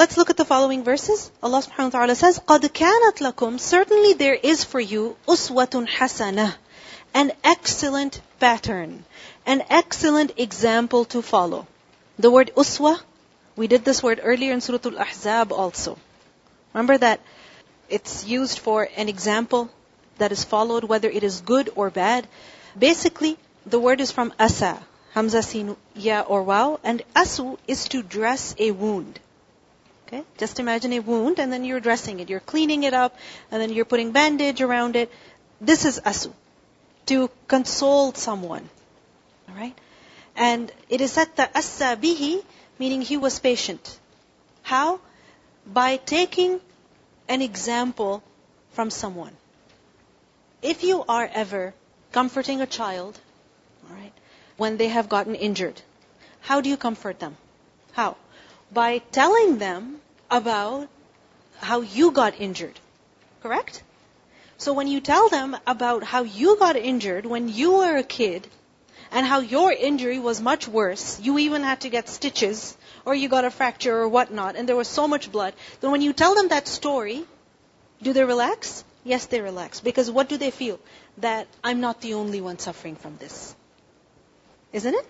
Let's look at the following verses. Allah subhanahu wa ta'ala says, قَدْ كَانَتْ لَكُمْ Certainly there is for you أُسْوَةٌ حَسَنَةٌ An excellent pattern. An excellent example to follow. The word uswa, we did this word earlier in Surah Al-Ahzab also. Remember that it's used for an example that is followed, whether it is good or bad. Basically, the word is from asa, hamza sin ya or wow, and asu is to dress a wound. Okay? Just imagine a wound and then you're dressing it. You're cleaning it up and then you're putting bandage around it. This is asu. To console someone. Alright? And it is said that assa bihi, meaning he was patient. How? By taking an example from someone. If you are ever comforting a child, alright, when they have gotten injured, how do you comfort them? How? By telling them about how you got injured. Correct? So when you tell them about how you got injured when you were a kid, and how your injury was much worse, you even had to get stitches, or you got a fracture or whatnot, and there was so much blood, then when you tell them that story, do they relax? Yes, they relax. Because what do they feel? That I'm not the only one suffering from this. Isn't it?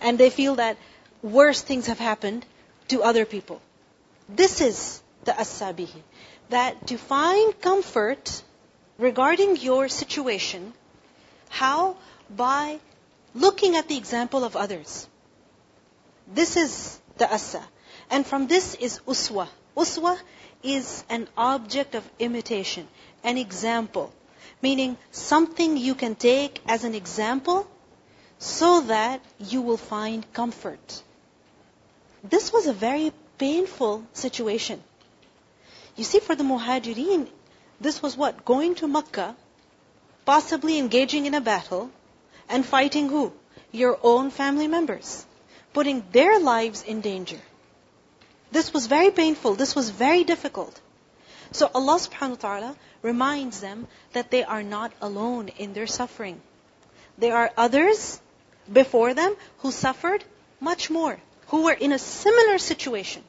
And they feel that worse things have happened to other people. This is the asabihi. That to find comfort regarding your situation, how? By looking at the example of others. This is the asa. And from this is uswa. Uswa is an object of imitation, an example. Meaning something you can take as an example so that you will find comfort. This was a very painful situation. You see, for the muhajirin, this was what? Going to Makkah, possibly engaging in a battle, and fighting who? Your own family members. Putting their lives in danger. This was very painful. This was very difficult. So Allah subhanahu wa ta'ala reminds them that they are not alone in their suffering. There are others before them who suffered much more who were in a similar situation.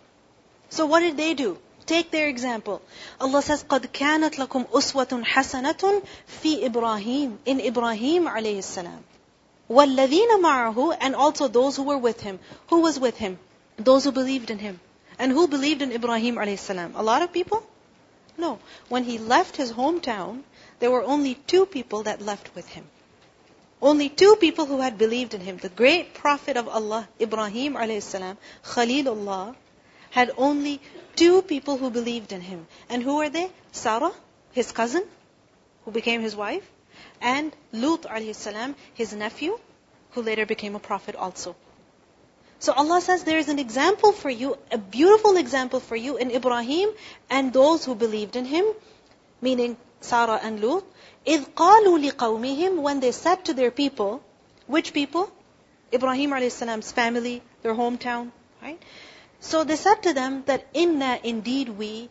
So what did they do? Take their example. Allah says, قَدْ كَانَتْ لَكُمْ أُسْوَةٌ حَسَنَةٌ فِي إِبْرَاهِيمَ In Ibrahim alayhi salam. وَالَّذِينَ مَعَهُ And also those who were with him. Who was with him? Those who believed in him. And who believed in Ibrahim alayhi salam? A lot of people? No. When he left his hometown, there were only two people that left with him. Only two people who had believed in him. The great prophet of Allah, Ibrahim a.s., Khalilullah, had only two people who believed in him. And who were they? Sarah, his cousin, who became his wife, and Lut a.s., his nephew, who later became a prophet also. So Allah says there is an example for you, a beautiful example for you in Ibrahim and those who believed in him, meaning Sarah and Lut. إِذْ قَالُوا لِقَوْمِهِمْ When they said to their people, which people? Ibrahim a.s.'s family, their hometown, right? So they said to them that, inna indeed we,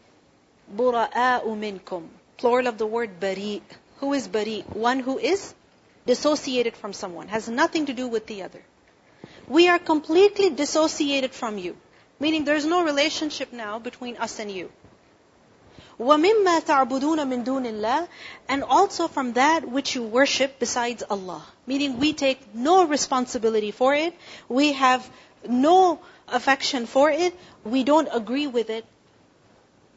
bura'a'u minkum. Plural of the word bari. Who is bari? One who is dissociated from someone, has nothing to do with the other. We are completely dissociated from you. Meaning there's no relationship now between us and you. وَمِمَّا تَعْبُدُونَ مِن دُونِ اللَّهِ And also from that which you worship besides Allah. Meaning we take no responsibility for it. We have no affection for it. We don't agree with it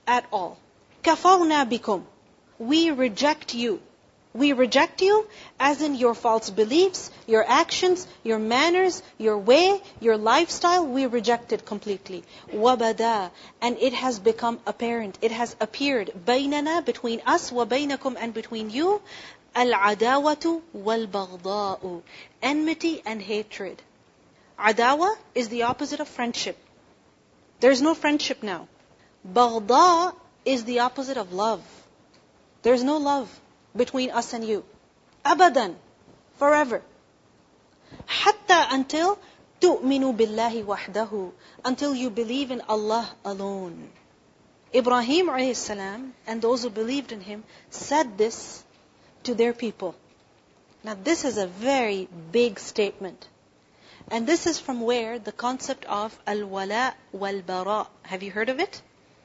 at all. كَفَرْنَا بِكُمْ We reject you. We reject you as in your false beliefs, your actions, your manners, your way, your lifestyle. We reject it completely. And it has become apparent. It has appeared. Bainana, Between us, وَبَيْنَكُمْ And between you. الْعَدَاوَةُ وَالْبَغْضَاءُ Enmity and hatred. Adawa is the opposite of friendship. There is no friendship now. Baghda is the opposite of love. There is no love between us and you. Abadan. Forever. Hatta until tu'minu billahi wahdahu. Until you believe in Allah alone. Ibrahim a.s. and those who believed in him said this to their people. Now this is a very big statement. And this is from where the concept of al-wala wal-bara. Have you heard of it?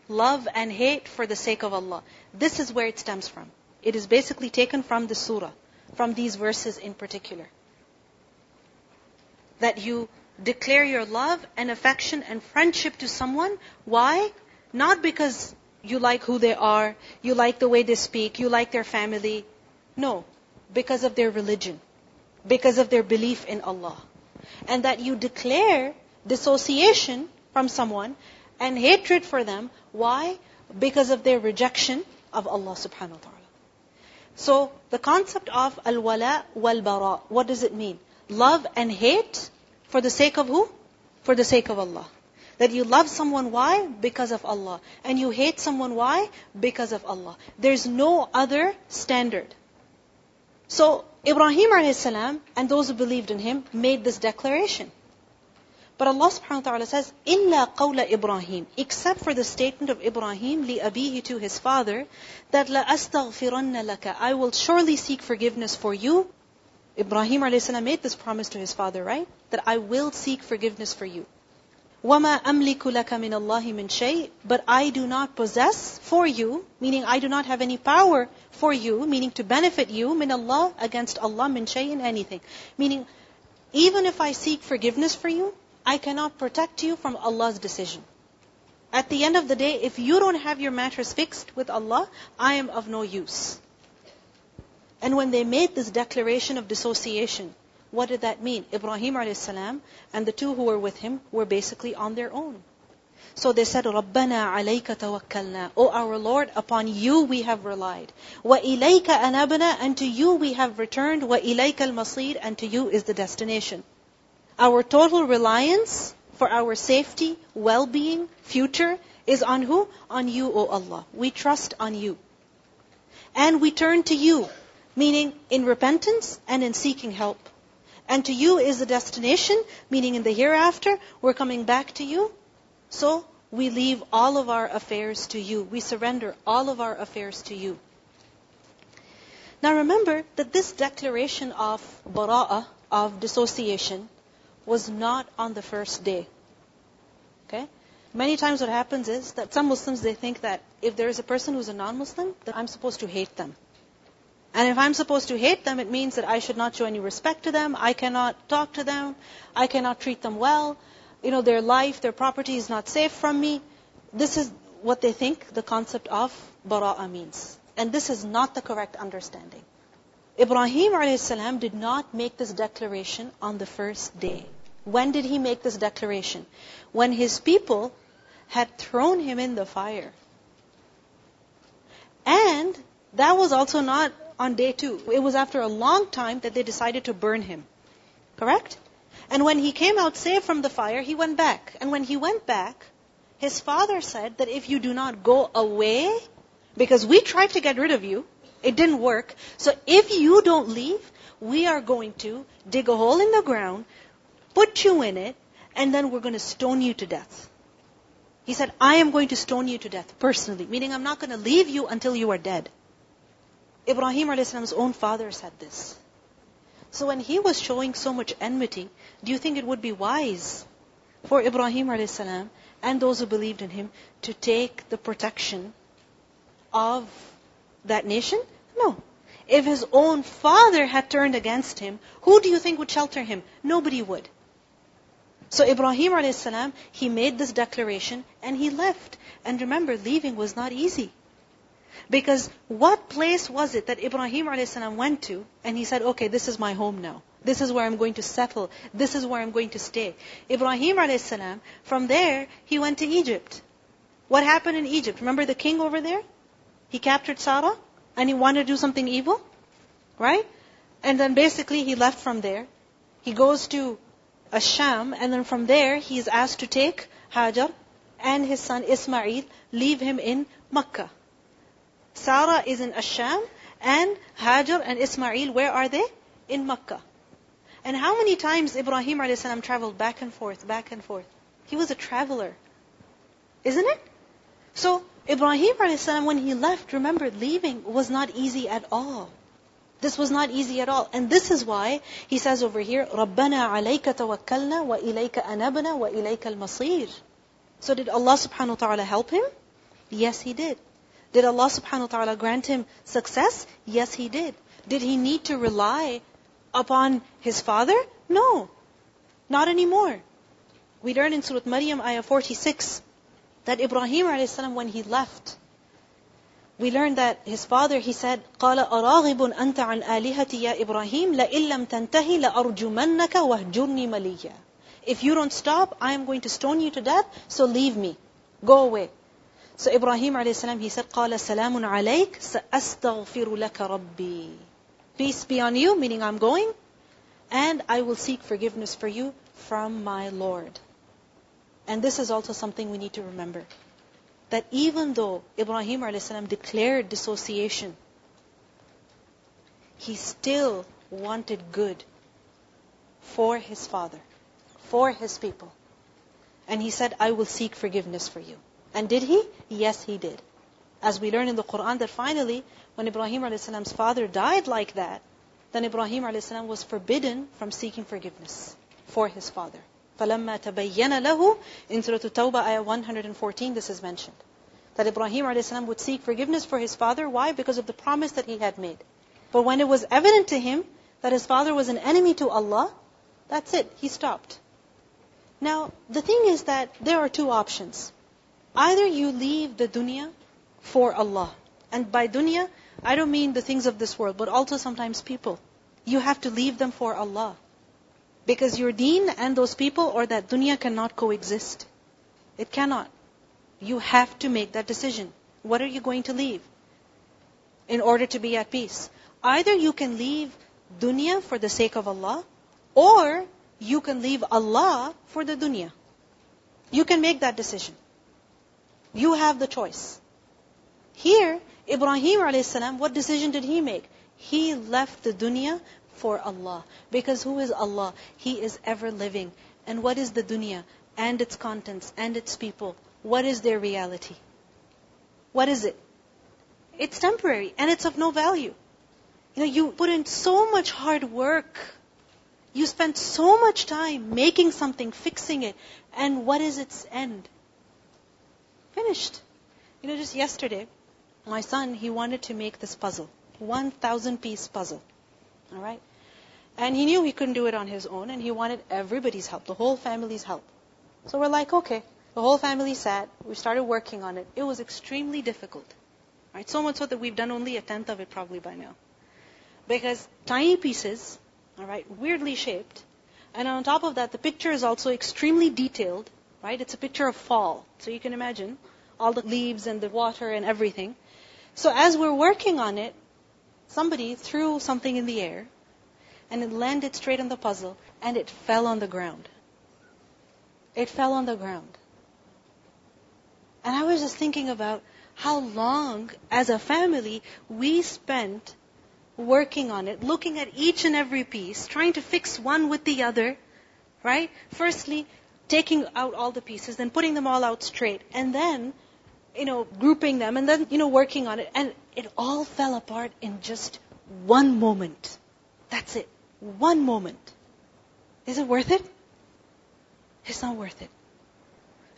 Love and hate for the sake of Allah. This is where it stems from. It is basically taken from the surah, from these verses in particular. That you declare your love and affection and friendship to someone. Why? Not because you like who they are, you like the way they speak, you like their family. No, because of their religion, because of their belief in Allah and that you declare dissociation from someone and hatred for them. Why? Because of their rejection of Allah subhanahu wa ta'ala. So the concept of al-wala wal-bara, what does it mean? Love and hate for the sake of who? For the sake of Allah. That you love someone, why? Because of Allah. And you hate someone, why? Because of Allah. There's no other standard. So Ibrahim and those who believed in him made this declaration. But Allah subhanahu wa ta'ala says, إِلَّا قَوْلَ Ibrahim, except for the statement of Ibrahim لِأَبِيهِ to his father, that لَأَسْتَغْفِرَنَّ لَكَ I will surely seek forgiveness for you. Ibrahim a.s. made this promise to his father, right? That I will seek forgiveness for you. وَمَا أَمْلِكُ لَكَ مِنَ اللَّهِ مِنْ شَيْءٍ But I do not possess for you, meaning I do not have any power for you, meaning to benefit you, min Allah, against Allah, min shay'in, anything. Meaning, even if I seek forgiveness for you, I cannot protect you from Allah's decision. At the end of the day, if you don't have your matters fixed with Allah, I am of no use. And when they made this declaration of dissociation, what did that mean? Ibrahim a.s. and the two who were with him were basically on their own. So they said, رَبَّنَا عَلَيْكَ تَوَكَّلْنَا O our Lord, upon you we have relied. وَإِلَيْكَ أَنَبْنَا And to you we have returned. وَإِلَيْكَ الْمَصِيرُ And to you is the destination. Our total reliance for our safety, well-being, future is on who? On you, O Allah. We trust on you. And we turn to you, meaning in repentance and in seeking help. And to you is the destination, meaning in the hereafter, we're coming back to you. So we leave all of our affairs to you. We surrender all of our affairs to you. Now remember that this declaration of bara'ah, of dissociation, was not on the first day. Okay? Many times what happens is that some Muslims, they think that if there is a person who's a non-Muslim, that I'm supposed to hate them. And if I'm supposed to hate them, it means that I should not show any respect to them. I cannot talk to them. I cannot treat them well. You know, their life, their property is not safe from me. This is what they think the concept of bara'a means. And this is not the correct understanding. Ibrahim a.s. did not make this declaration on the first day. When did he make this declaration? When his people had thrown him in the fire. And that was also not on day two. It was after a long time that they decided to burn him. Correct? And when he came out safe from the fire, he went back. And when he went back, his father said that if you do not go away, because we tried to get rid of you, it didn't work. So if you don't leave, we are going to dig a hole in the ground, put you in it, and then we're going to stone you to death. He said, I am going to stone you to death personally, meaning I'm not going to leave you until you are dead. Ibrahim a.s.'s own father said this. So when he was showing so much enmity, do you think it would be wise for Ibrahim a.s. and those who believed in him to take the protection of that nation? No. If his own father had turned against him, who do you think would shelter him? Nobody would. So Ibrahim a.s., he made this declaration and he left. And remember, leaving was not easy. Because what place was it that Ibrahim a.s. went to and he said, okay, this is my home now. This is where I'm going to settle. This is where I'm going to stay. Ibrahim a.s., from there, he went to Egypt. What happened in Egypt? Remember the king over there? He captured Sarah and he wanted to do something evil. Right? And then basically he left from there. He goes to Asham and then from there he is asked to take Hajar and his son Ismail, leave him in Makkah. Sarah is in Asham, and Hajar and Ismail, where are they? In Makkah. And how many times Ibrahim a.s. traveled back and forth, back and forth? He was a traveler. Isn't it? So, Ibrahim a.s. when he left, remember, leaving was not easy at all. This was not easy at all. And this is why he says over here, رَبَّنَا عَلَيْكَ تَوَكَّلْنَا وَإِلَيْكَ أَنَبْنَا وَإِلَيْكَ الْمَصِيرُ So did Allah subhanahu wa ta'ala help him? Yes, He did. Did Allah subhanahu wa ta'ala grant him success? Yes, He did. Did he need to rely upon his father? No. Not anymore. We learn in Surah Maryam, ayah 46, that Ibrahim a.s. when he left, we learned that his father, he said, قال أراغب أنت عن آلهتي يا إبراهيم لئن لم تنتهي لأرجمنك وهجرني مليا. If you don't stop, I am going to stone you to death, so leave me. Go away. So Ibrahim a.s. he said, قال سلام عليك سأستغفر لك ربي. Peace be on you, meaning I'm going, and I will seek forgiveness for you from my Lord. And this is also something we need to remember that even though Ibrahim a.s. declared dissociation, he still wanted good for his father, for his people. And he said, I will seek forgiveness for you. And did he? Yes, he did. As we learn in the Quran that finally, when Ibrahim a.s.'s father died like that, then Ibrahim a.s. was forbidden from seeking forgiveness for his father. فَلَمَّا تَبَيَّنَ لَهُ In Surah At-Tawbah, ayah 114, this is mentioned. That Ibrahim a.s. would seek forgiveness for his father. Why? Because of the promise that he had made. But when it was evident to him that his father was an enemy to Allah, that's it. He stopped. Now, the thing is that there are two options. Either you leave the dunya for Allah. And by dunya, I don't mean the things of this world, but also sometimes people. You have to leave them for Allah. Because your deen and those people or that dunya cannot coexist. It cannot. You have to make that decision. What are you going to leave in order to be at peace? Either you can leave dunya for the sake of Allah, or you can leave Allah for the dunya. You can make that decision. You have the choice. Here, Ibrahim a.s., what decision did he make? He left the dunya for Allah. Because who is Allah? He is ever living. And what is the dunya? And its contents, and its people. What is their reality? What is it? It's temporary, and it's of no value. You know, you put in so much hard work. You spend so much time making something, fixing it, and what is its end? Finished. You know, just yesterday, my son, he wanted to make this puzzle. 1,000 piece puzzle. All right? And he knew he couldn't do it on his own, and he wanted everybody's help, the whole family's help. So we're like, okay. The whole family sat. We started working on it. It was extremely difficult. Right? So much so that we've done only a tenth of it probably by now. Because tiny pieces, all right, weirdly shaped, and on top of that, the picture is also extremely detailed. Right? It's a picture of fall, so you can imagine all the leaves and the water and everything. So as we're working on it, somebody threw something in the air and it landed straight on the puzzle and it fell on the ground. It fell on the ground. And I was just thinking about how long as a family we spent working on it, looking at each and every piece, trying to fix one with the other, right? Firstly, taking out all the pieces, then putting them all out straight, and then, you know, grouping them, and then, you know, working on it. And it all fell apart in just one moment. That's it. One moment. Is it worth it? It's not worth it.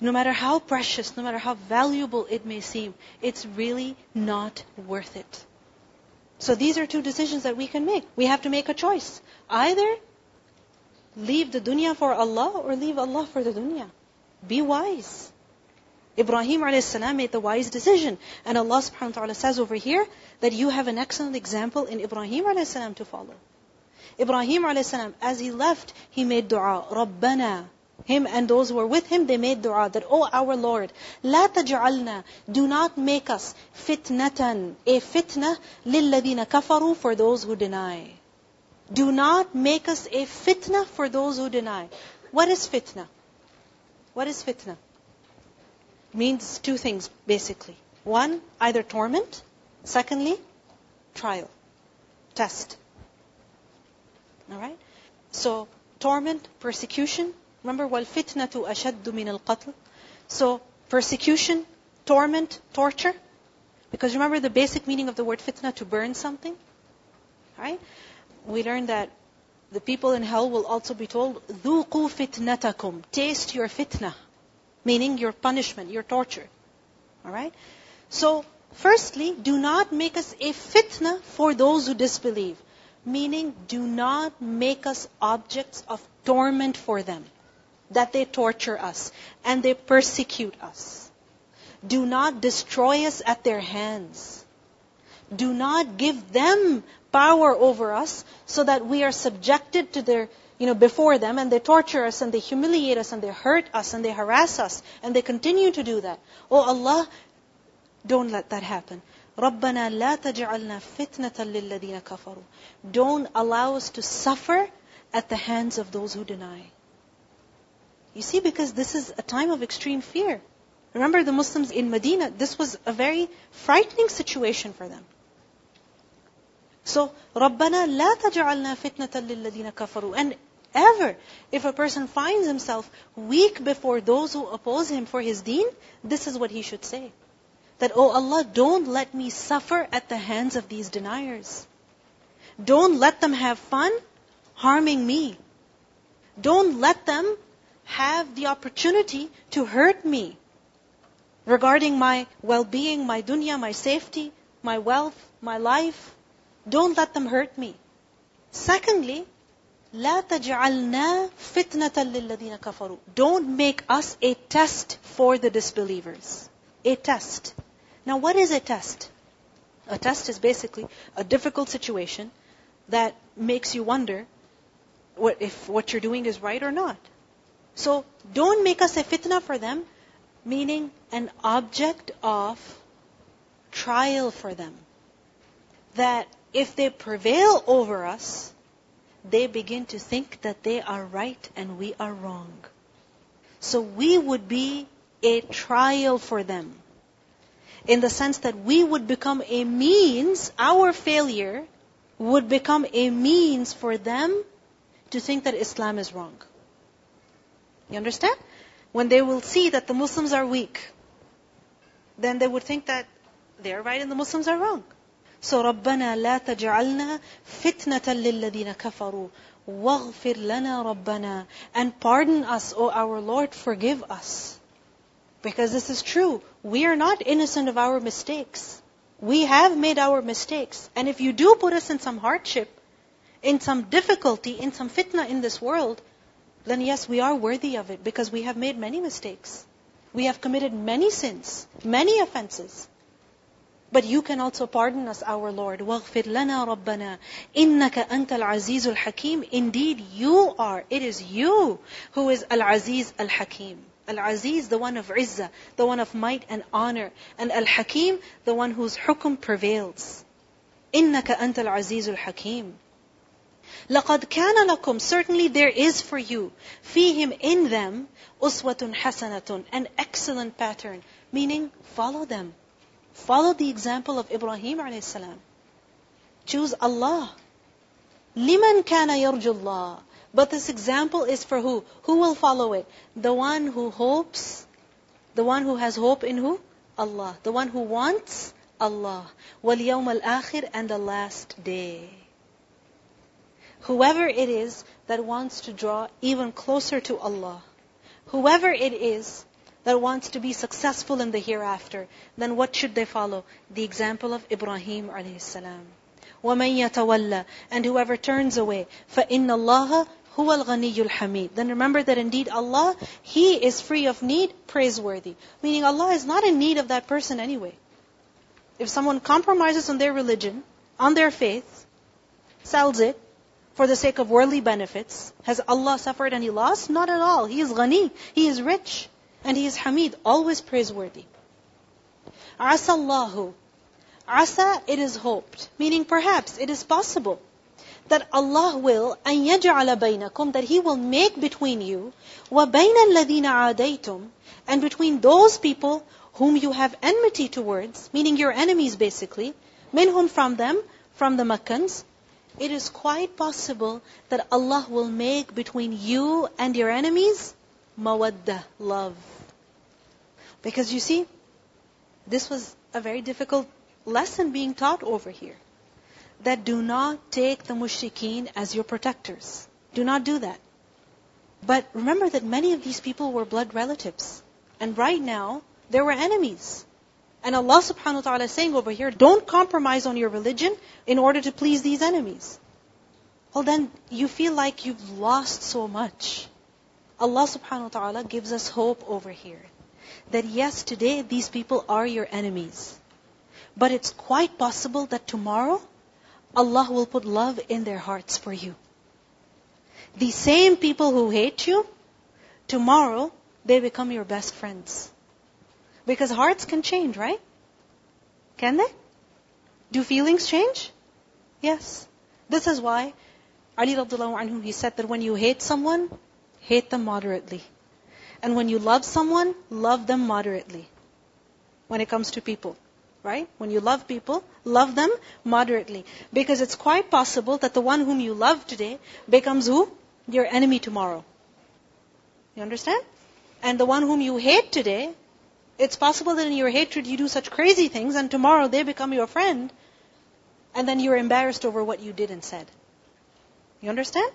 No matter how precious, no matter how valuable it may seem, it's really not worth it. So these are two decisions that we can make. We have to make a choice. Either leave the dunya for Allah or leave Allah for the dunya. Be wise. Ibrahim a.s. made the wise decision. And Allah subhanahu wa ta'ala says over here that you have an excellent example in Ibrahim a.s. to follow. Ibrahim a.s., as he left, he made dua. رَبَّنَا Him and those who were with him, they made dua that, Oh our Lord, لا تجعلنا, do not make us fitnatan, a fitna لِلَّذِينَ كَفَرُوا for those who deny. Do not make us a fitna for those who deny. What is fitna? What is fitna? means two things basically. One, either torment. Secondly, trial, test. Alright? So, torment, persecution. Remember, وَالْفِتْنَةُ أَشَدُّ مِنَ الْقَتْلِ So, persecution, torment, torture. Because remember the basic meaning of the word fitna, to burn something? Right? We learned that the people in hell will also be told, ذُوقُوا فِتْنَتَكُمْ Taste your fitna. Meaning your punishment, your torture. Alright? So, firstly, do not make us a fitna for those who disbelieve. Meaning, do not make us objects of torment for them. That they torture us and they persecute us. Do not destroy us at their hands. Do not give them power over us so that we are subjected to their, you know, before them and they torture us and they humiliate us and they hurt us and they harass us and they continue to do that. Oh Allah, don't let that happen. رَبَّنَا لَا تَجْعَلْنَا فِتْنَةً لِلَّذِينَ كَفَرُوا Don't allow us to suffer at the hands of those who deny. You see, because this is a time of extreme fear. Remember the Muslims in Medina, this was a very frightening situation for them. So, رَبَّنَا لَا تَجْعَلْنَا فِتْنَةً لِلَّذِينَ كَفَرُوا And ever, if a person finds himself weak before those who oppose him for his deen, this is what he should say. That, oh Allah, don't let me suffer at the hands of these deniers. Don't let them have fun harming me. Don't let them have the opportunity to hurt me regarding my well-being, my dunya, my safety, my wealth, my life. Don't let them hurt me. Secondly, لا تجعلنا فتنة للذين كفروا. Don't make us a test for the disbelievers. A test. Now what is a test? A test is basically a difficult situation that makes you wonder what, if what you're doing is right or not. So don't make us a fitna for them, meaning an object of trial for them. That if they prevail over us, they begin to think that they are right and we are wrong. So we would be a trial for them. In the sense that we would become a means, our failure would become a means for them to think that Islam is wrong. You understand? When they will see that the Muslims are weak, then they would think that they're right and the Muslims are wrong. So ربنا لا تجعلنا فتنة للذين كفروا واغفر لنا ربنا and pardon us, O our Lord, forgive us. Because this is true. We are not innocent of our mistakes. We have made our mistakes. And if you do put us in some hardship, in some difficulty, in some fitna in this world, then yes, we are worthy of it because we have made many mistakes. We have committed many sins, many offenses. But you can also pardon us, our Lord. وَاغْفِرْ لَنَا رَبَّنَا إِنَّكَ أَنْتَ الْعَزِيزُ الْحَكِيمُ Indeed, you are. It is you who is Al-Aziz Al-Hakim. Al-Aziz, the one of Izzah, the one of might and honor. And Al-Hakim, the one whose hukum prevails. إِنَّكَ أَنْتَ الْعَزِيزُ الْحَكِيمُ لَقَدْ كَانَ لَكُمْ Certainly there is for you, فِيهِمْ in them, أُسْوَةٌ حَسَنَةٌ An excellent pattern. Meaning, follow them. Follow the example of Ibrahim a.s. Choose Allah. لِمَنْ كَانَ يَرْجُ اللَّهِ But this example is for who? Who will follow it? The one who hopes, the one who has hope in who? Allah. The one who wants Allah. وَالْيَوْمَ الْآخِرِ And the last day. Whoever it is that wants to draw even closer to Allah, whoever it is that wants to be successful in the hereafter, then what should they follow? The example of Ibrahim alayhi salam. وَمَن يَتَوَلَّى And whoever turns away, فَإِنَّ اللَّهَ هُوَ الْغَنِيُّ الْحَمِيدُ Then remember that indeed Allah, He is free of need, praiseworthy. Meaning Allah is not in need of that person anyway. If someone compromises on their religion, on their faith, sells it, for the sake of worldly benefits, has Allah suffered any loss? Not at all. He is ghani. He is rich. And He is Hamid, always praiseworthy. Asallahu. Asa, it is hoped. Meaning perhaps, it is possible that Allah will أن يجعل بينكم that He will make between you وبين الذين عاديتم and between those people whom you have enmity towards, meaning your enemies basically, minhum from them, from the Meccans, it is quite possible that Allah will make between you and your enemies mawadda, love. Because you see, this was a very difficult lesson being taught over here. that do not take the mushrikeen as your protectors. Do not do that. But remember that many of these people were blood relatives. And right now, they were enemies. And Allah subhanahu wa ta'ala is saying over here, don't compromise on your religion in order to please these enemies. Well then, you feel like you've lost so much. Allah subhanahu wa ta'ala gives us hope over here. That yes, today these people are your enemies. But it's quite possible that tomorrow, Allah will put love in their hearts for you. The same people who hate you, tomorrow, they become your best friends. Because hearts can change, right? Can they? Do feelings change? Yes. This is why Ali radiallahu anhu, he said that when you hate someone, hate them moderately. And when you love someone, love them moderately. When it comes to people. Right? When you love people, love them moderately. Because it's quite possible that the one whom you love today becomes who? Your enemy tomorrow. You understand? And the one whom you hate today, it's possible that in your hatred you do such crazy things and tomorrow they become your friend and then you're embarrassed over what you did and said. You understand?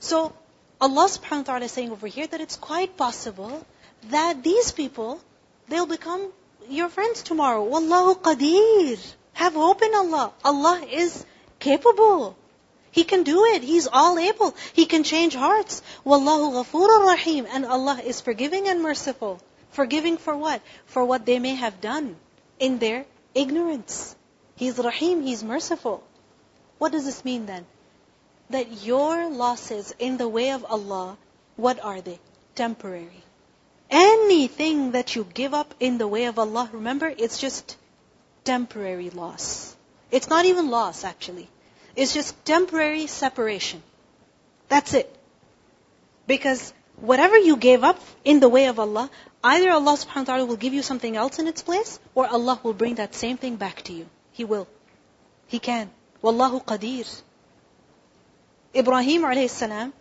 So Allah subhanahu wa ta'ala is saying over here that it's quite possible that these people, they'll become your friends tomorrow. Wallahu qadir. Have hope in Allah. Allah is capable. He can do it. He's all able. He can change hearts. Wallahu ghafurur rahim. And Allah is forgiving and merciful. Forgiving for what? For what they may have done in their ignorance. He's rahim. He's merciful. What does this mean then? That your losses in the way of Allah, what are they? Temporary. Anything that you give up in the way of Allah, remember, it's just temporary loss. It's not even loss, actually. It's just temporary separation. That's it. Because whatever you gave up in the way of Allah, either Allah subhanahu wa ta'ala will give you something else in its place, or Allah will bring that same thing back to you. He will. He can. Wallahu qadir. Ibrahim alayhi salam,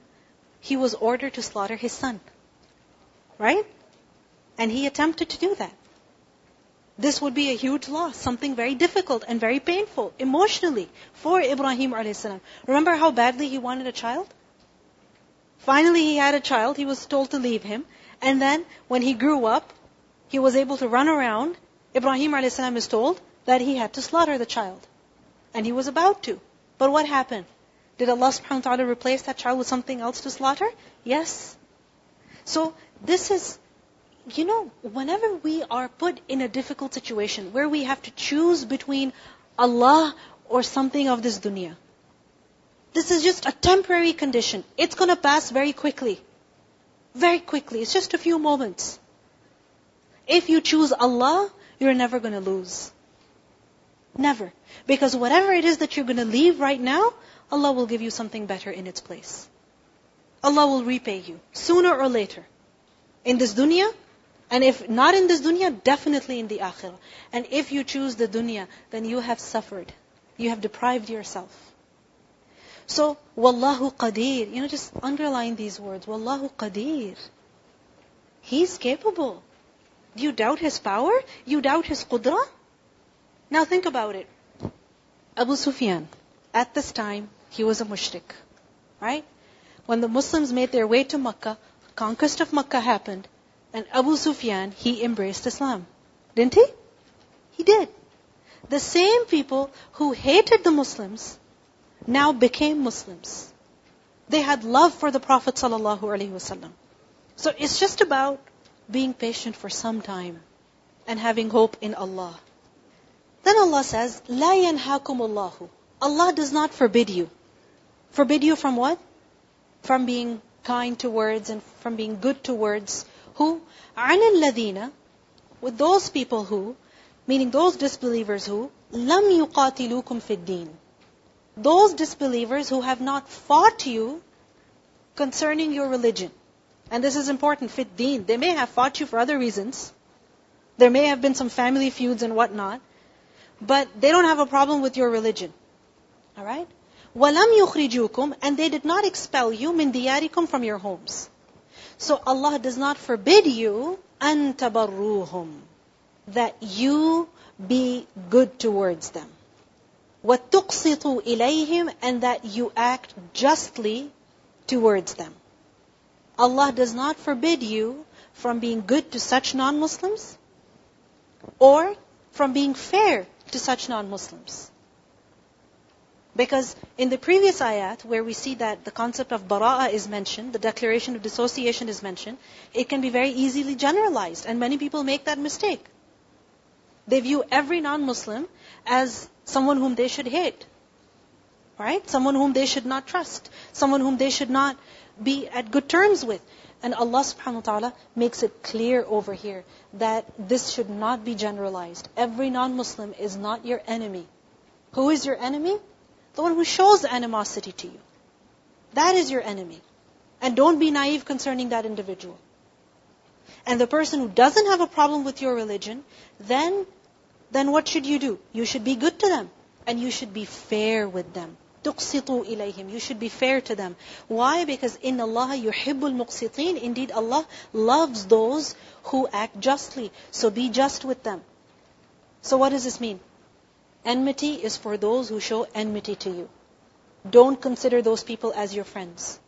he was ordered to slaughter his son. Right? And he attempted to do that. This would be a huge loss, something very difficult and very painful emotionally for Ibrahim a.s. Remember how badly he wanted a child? Finally he had a child, he was told to leave him. And then when he grew up, he was able to run around. Ibrahim a.s. is told that he had to slaughter the child. And he was about to. But what happened? Did Allah subhanahu wa ta'ala replace that child with something else to slaughter? Yes. So this is you know, whenever we are put in a difficult situation where we have to choose between Allah or something of this dunya, this is just a temporary condition. It's to pass very quickly. Very quickly. It's just a few moments. If you choose Allah, you're never to lose. Never. Because whatever it is that you're to leave right now, Allah will give you something better in its place. Allah will repay you, sooner or later. In this dunya, and if not in this dunya, definitely in the akhirah. And if you choose the dunya, then you have suffered. You have deprived yourself. So, Wallahu qadir. You know, just underline these words. Wallahu qadir. He's capable. Do you doubt His power? You doubt His qudra? Now think about it. Abu Sufyan, at this time, he was a mushrik. Right? When the Muslims made their way to Makkah, conquest of Makkah happened. And Abu Sufyan, he embraced Islam. Didn't he? He did. The same people who hated the Muslims now became Muslims. They had love for the Prophet ﷺ. So it's just about being patient for some time and having hope in Allah. Then Allah says, لا ينهاكم الله. Allah does not forbid you. Forbid you from what? From being kind to words and from being good to words who? عَنِ الَّذِينَ With those people who, meaning those disbelievers who, لَمْ يُقَاتِلُوكُمْ فِي الدِّينِ Those disbelievers who have not fought you concerning your religion. And this is important, fit deen. They may have fought you for other reasons. There may have been some family feuds and whatnot. But they don't have a problem with your religion. Alright? وَلَمْ يُخْرِجُوكُمْ And they did not expel you min diyarikum from your homes. So Allah does not forbid you an tabarruhum that you be good towards them. وَتُقْسِطُوا إِلَيْهِمْ And that you act justly towards them. Allah does not forbid you from being good to such non-Muslims or from being fair to such non-Muslims. Because in the previous ayat, where we see that the concept of bara'a is mentioned, the declaration of dissociation is mentioned, it can be very easily generalized, and many people make that mistake. They view every non-Muslim as someone whom they should hate. Right? Someone whom they should not trust. Someone whom they should not be at good terms with. And Allah subhanahu wa ta'ala makes it clear over here that this should not be generalized. Every non-Muslim is not your enemy. Who is your enemy? The one who shows the animosity to you. That is your enemy. And don't be naive concerning that individual. And the person who doesn't have a problem with your religion, then, then what should you do? You should be good to them. And you should be fair with them. تُقْسِطُوا إِلَيْهِمْ You should be fair to them. Why? Because in Allah يُحِبُّ الْمُقْسِطِينَ Indeed, Allah loves those who act justly. So be just with them. So what does this mean? Enmity is for those who show enmity to you. Don't consider those people as your friends.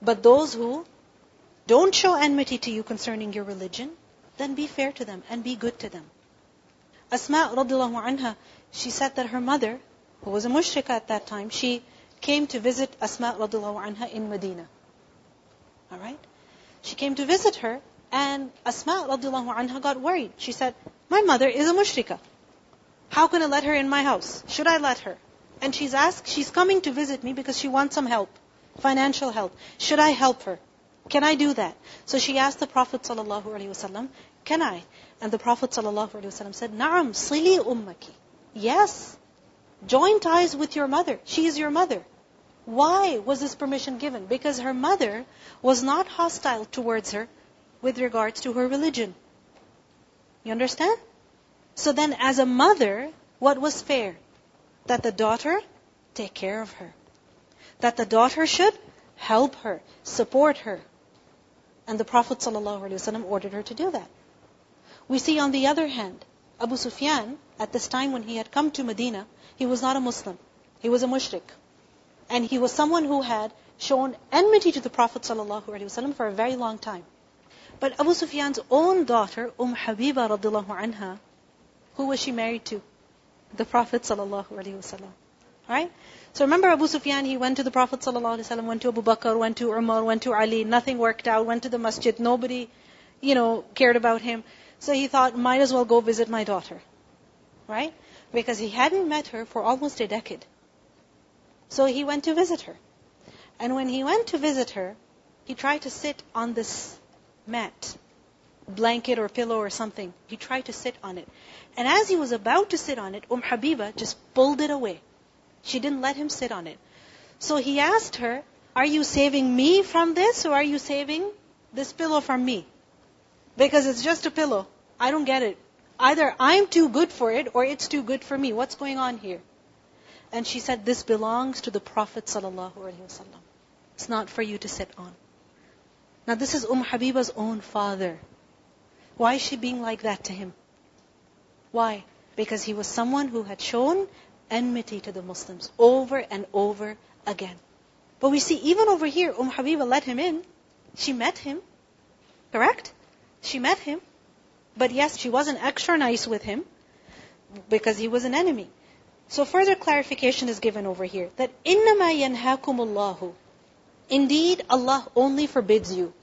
But those who don't show enmity to you concerning your religion, then be fair to them and be good to them. Asma radiallahu anha, she said that her mother who was a mushrika at that time, she came to visit Asma radiallahu anha in Medina. Alright? She came to visit her, and Asma radiallahu anha got worried. She said, My mother is a mushrika. How can I let her in my house? Should I let her? And she's asked, she's coming to visit me because she wants some help, financial help. Should I help her? Can I do that? So she asked the Prophet ﷺ, Can I? And the Prophet ﷺ said, Naam, sili ummaki. Yes, Join ties with your mother. She is your mother. Why was this permission given? Because her mother was not hostile towards her with regards to her religion. You understand? So then, as a mother, what was fair? That the daughter take care of her. That the daughter should help her, support her. And the Prophet ﷺ ordered her to do that. We see on the other hand, Abu Sufyan, at this time when he had come to Medina, he was not a Muslim. He was a mushrik. And he was someone who had shown enmity to the Prophet ﷺ for a very long time. But Abu Sufyan's own daughter, Umm Habiba radiallahu anha, who was she married to? The Prophet ﷺ. Right? So remember Abu Sufyan, he went to the Prophet ﷺ, went to Abu Bakr, went to Umar, went to Ali, nothing worked out, went to the masjid, nobody, you know, cared about him. So he thought, might as well go visit my daughter. Right? because he hadn't met her for almost a decade. So he went to visit her. And when he went to visit her, he tried to sit on this mat, blanket or pillow or something. He tried to sit on it. And as he was about to sit on it, Umm Habiba just pulled it away. She didn't let him sit on it. So he asked her, Are you saving me from this or are you saving this pillow from me? Because it's just a pillow. I don't get it. Either I'm too good for it or it's too good for me. What's going on here? And she said, this belongs to the Prophet ﷺ. It's not for you to sit on. Now this is Umm Habiba's own father. Why is she being like that to him? Why? Because he was someone who had shown enmity to the Muslims over and over again. But we see even over here, Umm Habiba let him in. She met him. Correct? She met him. But yes, she wasn't extra nice with him because he was an enemy. So further clarification is given over here that إِنَّمَا يَنْهَاكُمُ اللَّهُ Indeed, Allah only forbids you.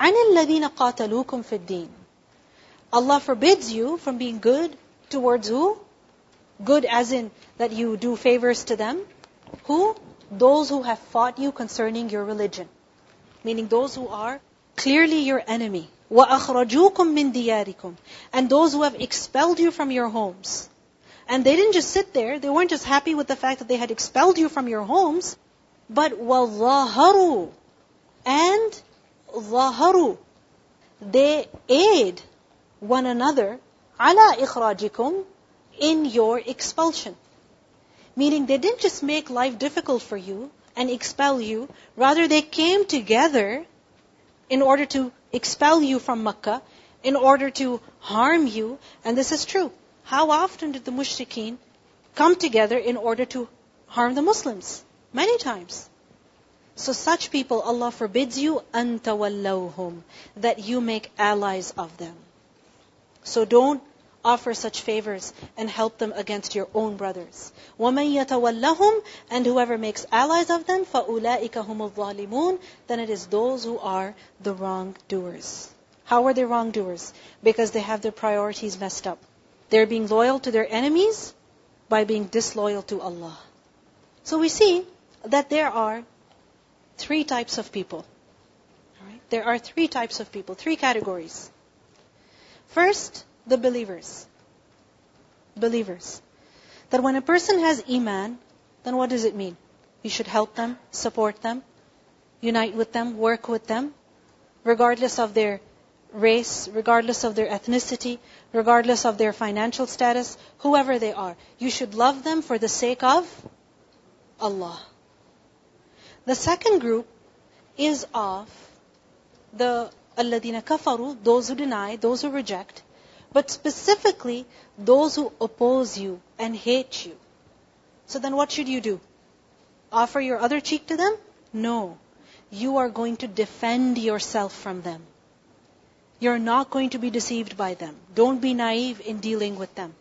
عَنِ الَّذِينَ قَاتَلُوكُمْ فِي الدِّينِ Allah forbids you from being good towards who? Good as in that you do favors to them. Who? Those who have fought you concerning your religion. Meaning those who are clearly your enemy. وَأَخْرَجُوكُم مِّن دِيَارِكُمْ And those who have expelled you from your homes. And they didn't just sit there, they weren't just happy with the fact that they had expelled you from your homes, but وَظَهَرُوا And ظَهَرُوا They aid one another ala ikhrajikum in your expulsion. Meaning they didn't just make life difficult for you and expel you, rather they came together in order to expel you from Makkah, in order to harm you, and this is true. How often did the mushrikeen come together in order to harm the Muslims? Many times. So such people, Allah forbids you, antawallawhum, that you make allies of them. So don't offer such favors and help them against your own brothers. وَمَن يَتَوَلَّهُمْ And whoever makes allies of them, فَأُولَٰئِكَ هُمُ الظَّالِمُونَ Then it is those who are the wrongdoers. How are they wrongdoers? Because they have their priorities messed up. They're being loyal to their enemies by being disloyal to Allah. So we see that there are three types of people. There are three types of people, three categories. First, the believers. Believers. That when a person has iman, then what does it mean? You should help them, support them, unite with them, work with them, regardless of their race, regardless of their ethnicity, regardless of their financial status, whoever they are. You should love them for the sake of Allah. The second group is of the alladina kafaru, those who deny, those who reject, but specifically those who oppose you and hate you. So then what should you do? Offer your other cheek to them? No. You are going to defend yourself from them. You're not going to be deceived by them. Don't be naive in dealing with them.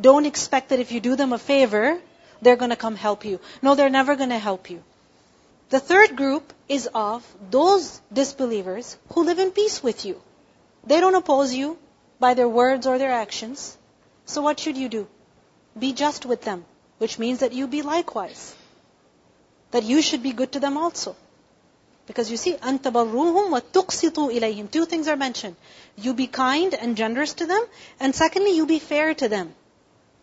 Don't expect that if you do them a favor, they're going to come help you. No, they're never going to help you. The third group is of those disbelievers who live in peace with you. They don't oppose you by their words or their actions. So what should you do? Be just with them, which means that you be likewise. That you should be good to them also. Because you see, antabarruhum wa tuqsitu ilayhim. Two things are mentioned. You be kind and generous to them, and secondly, you be fair to them.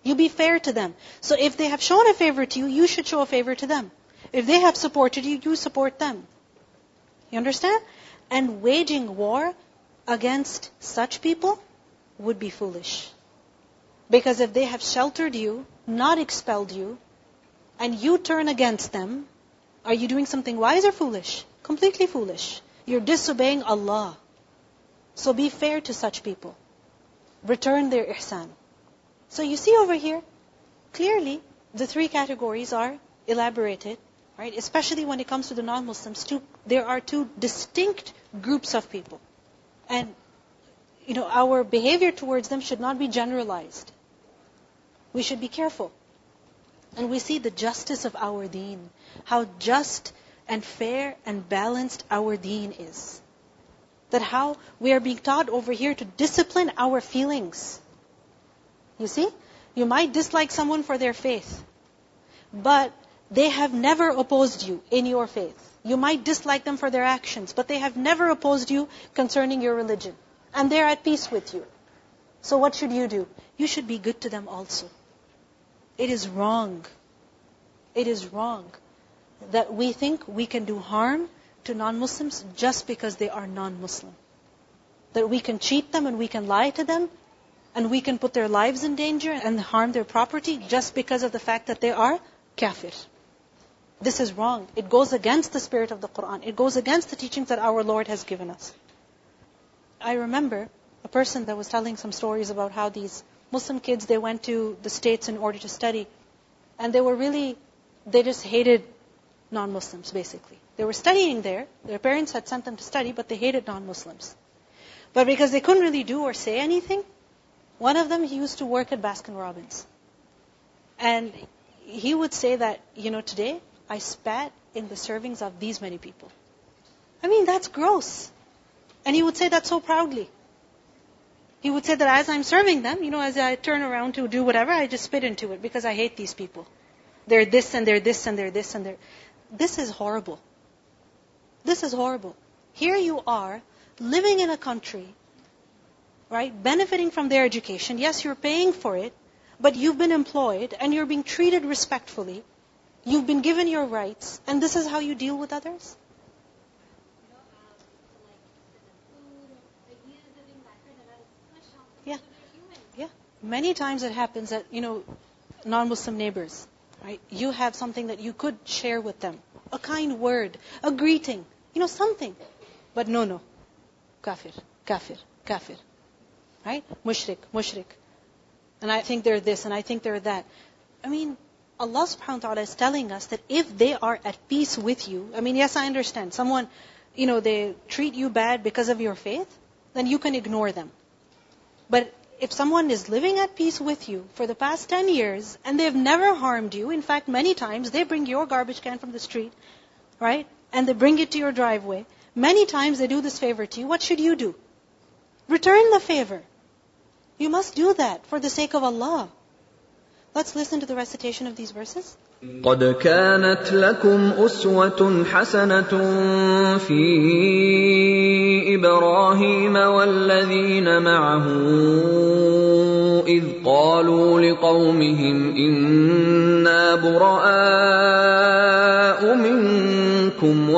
You be fair to them. So if they have shown a favor to you, you should show a favor to them. If they have supported you, you support them. You understand? And waging war against such people would be foolish. Because if they have sheltered you, not expelled you, and you turn against them, are you doing something wise or foolish? Completely foolish. You're disobeying Allah. So be fair to such people. Return their ihsan. So you see over here, clearly the three categories are elaborated, right? Especially when it comes to the non-Muslims, two, there are two distinct groups of people. And, you know, our behavior towards them should not be generalized. We should be careful. And we see the justice of our deen, how just and fair and balanced our deen is. That how we are being taught over here to discipline our feelings. You see? You might dislike someone for their faith, but they have never opposed you in your faith. You might dislike them for their actions, but they have never opposed you concerning your religion. And they're at peace with you. So what should you do? You should be good to them also. It is wrong. It is wrong that we think we can do harm to non-Muslims just because they are non-Muslim. That we can cheat them and we can lie to them and we can put their lives in danger and harm their property just because of the fact that they are kafir. This is wrong. It goes against the spirit of the Quran. It goes against the teachings that our Lord has given us. I remember a person that was telling some stories about how these Muslim kids, they went to the States in order to study. And they were really, they just hated non-Muslims, basically. They were studying there. Their parents had sent them to study, but they hated non-Muslims. But because they couldn't really do or say anything, one of them, he used to work at Baskin Robbins. And he would say that, you know, today I spat in the servings of these many people. I mean, that's gross. And he would say that so proudly. He would say that as I'm serving them, you know, as I turn around to do whatever, I just spit into it because I hate these people. They're this and they're this and they're this and they're. This is horrible. This is horrible. Here you are, living in a country, right, benefiting from their education. Yes, you're paying for it, but you've been employed and you're being treated respectfully. You've been given your rights, and this is how you deal with others? Yeah. Yeah. Many times it happens that, you know, non-Muslim neighbors, Right? You have something that you could share with them. A kind word, a greeting, you know, something. But no, no. Kafir, kafir, kafir. Right? Mushrik, mushrik. And I think they're this and I think they're that. I mean, Allah subhanahu wa ta'ala is telling us that if they are at peace with you, I mean, yes, I understand. Someone, you know, they treat you bad because of your faith, then you can ignore them. But if someone is living at peace with you for the past 10 years and they've never harmed you, in fact, many times they bring your garbage can from the street, right? And they bring it to your driveway. Many times they do this favor to you. What should you do? Return the favor. You must do that for the sake of Allah. Let's listen to the recitation of these verses. قد كانت لكم أسوة حسنة في إبراهيم والذين معه إذ قالوا لقومهم إنا براء منكم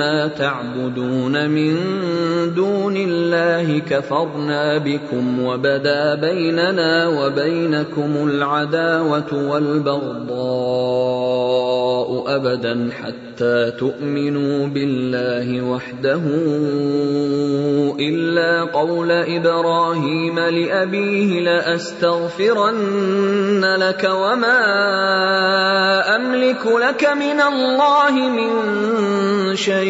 ومما تعبدون من دون الله كفرنا بكم وبدا بيننا وبينكم العداوة والبغضاء أبدا حتى تؤمنوا بالله وحده إلا قول إبراهيم لأبيه لأستغفرن لك وما أملك لك من الله من شيء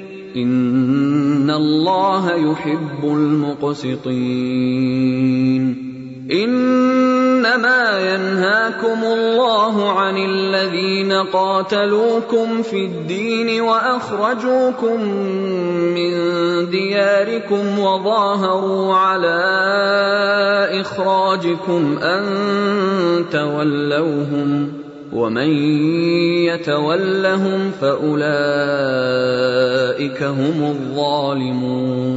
ان الله يحب المقسطين انما ينهاكم الله عن الذين قاتلوكم في الدين واخرجوكم من دياركم وظاهروا على اخراجكم ان تولوهم ومن يتولهم فأولئك هم الظالمون.